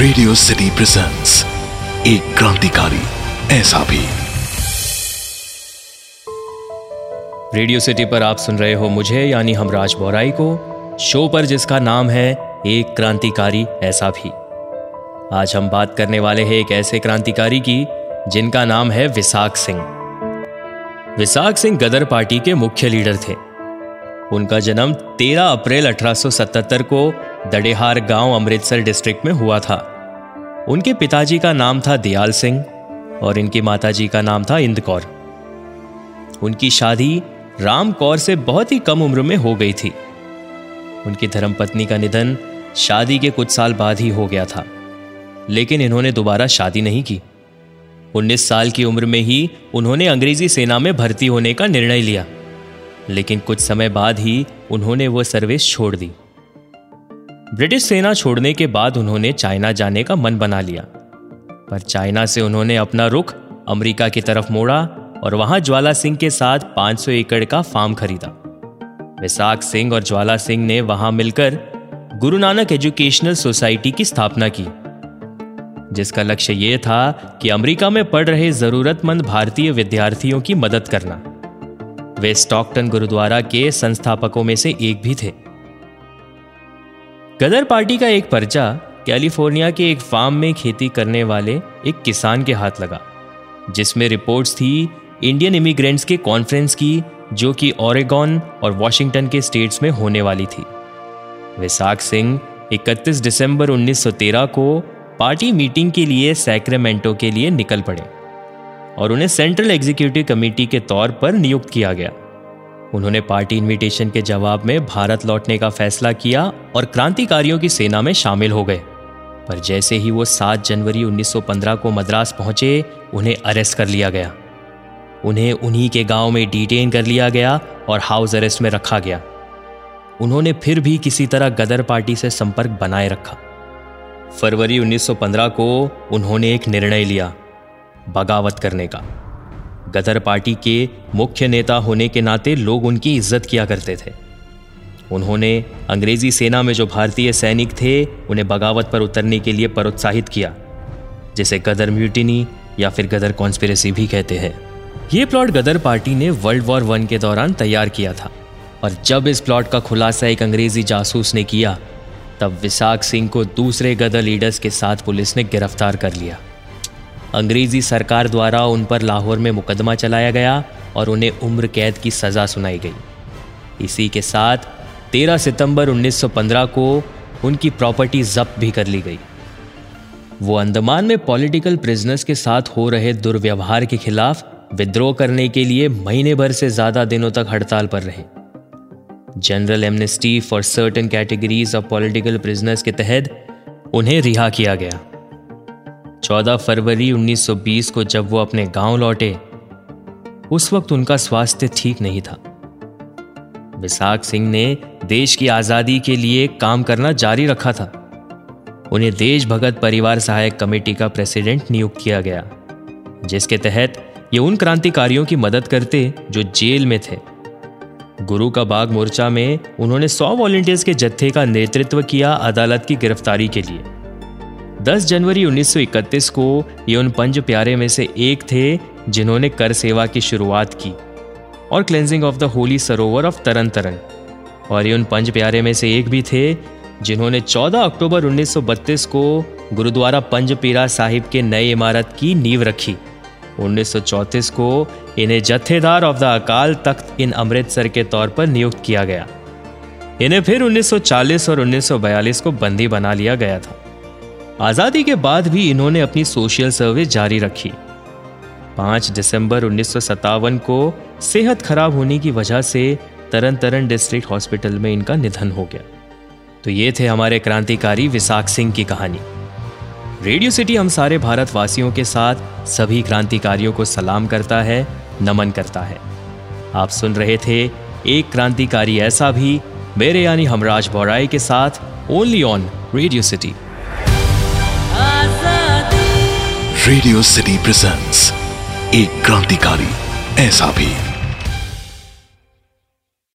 Radio city presents एक क्रांतिकारी, ऐसा भी। रेडियो सिटी पर आप सुन रहे हो मुझे, यानी हमराज बोराई को। शो पर जिसका नाम है एक क्रांतिकारी, ऐसा भी। आज हम बात करने वाले हैं एक ऐसे क्रांतिकारी की, जिनका नाम है विसाख सिंह। विसाख सिंह गदर पार्टी के मुख्य लीडर थे। उनका जन्म 13 अप्रैल 1877 को दडेहार गाँव अमृतसर डिस्ट्रिक्ट में हुआ था। उनके पिताजी का नाम था दयाल सिंह और इनकी माताजी का नाम था इंद कौर। उनकी शादी राम कौर से बहुत ही कम उम्र में हो गई थी। उनकी धर्मपत्नी का निधन शादी के कुछ साल बाद ही हो गया था, लेकिन इन्होंने दोबारा शादी नहीं की। 19 साल की उम्र में ही उन्होंने अंग्रेज़ी सेना में भर्ती होने का निर्णय लिया, लेकिन कुछ समय बाद ही उन्होंने वह सर्विस छोड़ दी। ब्रिटिश सेना छोड़ने के बाद उन्होंने चाइना जाने का मन बना लिया। पर चाइना से उन्होंने अपना रुख अमेरिका की तरफ़ मोड़ा और वहाँ ज्वाला सिंह के साथ 500 एकड़ का फार्म खरीदा। विसाख सिंह और ज्वाला सिंह ने वहाँ मिलकर गुरु नानक एजुकेशनल सोसाइटी की स्थापना की, जिसका लक्ष्य यह था कि अमेरिका में पढ़ रहे जरूरतमंद भारतीय विद्यार्थियों की मदद करना। वे स्टॉकटन गुरुद्वारा के संस्थापकों में से एक भी थे। गदर पार्टी का एक पर्चा कैलिफ़ोर्निया के एक फार्म में खेती करने वाले एक किसान के हाथ लगा, जिसमें रिपोर्ट्स थी इंडियन इमिग्रेंट्स के कॉन्फ्रेंस की, जो कि ओरेगॉन और वॉशिंगटन के स्टेट्स में होने वाली थी। विसाख सिंह 31 दिसंबर 1913 को पार्टी मीटिंग के लिए सैक्रेमेंटो के लिए निकल पड़े और उन्हें सेंट्रल एग्जीक्यूटिव कमेटी के तौर पर नियुक्त किया गया। उन्होंने पार्टी इनविटेशन के जवाब में भारत लौटने का फैसला किया और क्रांतिकारियों की सेना में शामिल हो गए। पर जैसे ही वो 7 जनवरी 1915 को मद्रास पहुँचे, उन्हें अरेस्ट कर लिया गया। उन्हें उन्हीं के गाँव में डिटेन कर लिया गया और हाउस अरेस्ट में रखा गया। उन्होंने फिर भी किसी तरह गदर पार्टी से संपर्क बनाए रखा। फरवरी 1915 को उन्होंने एक निर्णय लिया, बगावत करने का। गदर पार्टी के मुख्य नेता होने के नाते लोग उनकी इज़्ज़त किया करते थे। उन्होंने अंग्रेज़ी सेना में जो भारतीय सैनिक थे, उन्हें बगावत पर उतरने के लिए प्रोत्साहित किया, जिसे गदर म्यूटिनी या फिर गदर कॉन्स्पिरसी भी कहते हैं। ये प्लॉट गदर पार्टी ने वर्ल्ड वॉर वन के दौरान तैयार किया था, और जब इस प्लॉट का खुलासा एक अंग्रेज़ी जासूस ने किया, तब विशाख सिंह को दूसरे गदर लीडर्स के साथ पुलिस ने गिरफ़्तार कर लिया। अंग्रेज़ी सरकार द्वारा उन पर लाहौर में मुकदमा चलाया गया और उन्हें उम्र कैद की सज़ा सुनाई गई। इसी के साथ 13 सितंबर 1915 को उनकी प्रॉपर्टी जब्त भी कर ली गई। वो अंडमान में पॉलिटिकल प्रिजनर्स के साथ हो रहे दुर्व्यवहार के खिलाफ विद्रोह करने के लिए महीने भर से ज़्यादा दिनों तक हड़ताल पर रहे। General amnesty for certain categories of political prisoners के तहत उन्हें रिहा किया गया। 14 फरवरी 1920 को जब वो अपने गाँव लौटे, उस वक्त उनका स्वास्थ्य ठीक नहीं था। विसाख सिंह ने देश की आज़ादी के लिए काम करना जारी रखा था। उन्हें देश भगत परिवार सहायक कमेटी का प्रेसिडेंट नियुक्त किया गया, जिसके तहत ये उन क्रांतिकारियों की मदद करते जो जेल में थे। गुरु का बाग मोर्चा में उन्होंने सौ वॉलेंटियर्स के जत्थे का नेतृत्व किया अदालत की गिरफ्तारी के लिए। 10 जनवरी 1931 को ये उन पंज प्यारे में से एक थे जिन्होंने कर सेवा की शुरुआत की और cleansing of the Holi Sarovar of तरन तरन और ये उन पंज प्यारे में से एक भी थे जिन्होंने 14 अक्टूबर 1932 को गुरुद्वारा पंज पीरा साहिब के नए इमारत की नींव रखी। 1934 को इन्हें जत्थेदार ऑफ़ द अकाल तख्त इन अमृतसर के तौर पर नियुक्त किया गया। इन्हें फिर 1940 और 1942 को बंदी बना लिया गया था। आज़ादी के बाद भी इन्होंने अपनी सोशल सर्विस जारी रखी। 5 दिसंबर उन्नीस सौ सत्तावन को सेहत खराब होने की वजह से तरन तरन डिस्ट्रिक्ट हॉस्पिटल में इनका निधन हो गया। तो ये थे हमारे क्रांतिकारी विसाख सिंह की कहानी। रेडियो सिटी हम सारे भारतवासियों के साथ सभी क्रांतिकारियों को सलाम करता है, नमन करता है। आप सुन रहे थे एक क्रांतिकारी ऐसा भी, मेरे यानी हमराज बौराई के साथ only on radio city radio city presents एक क्रांतिकारी ऐसा भी।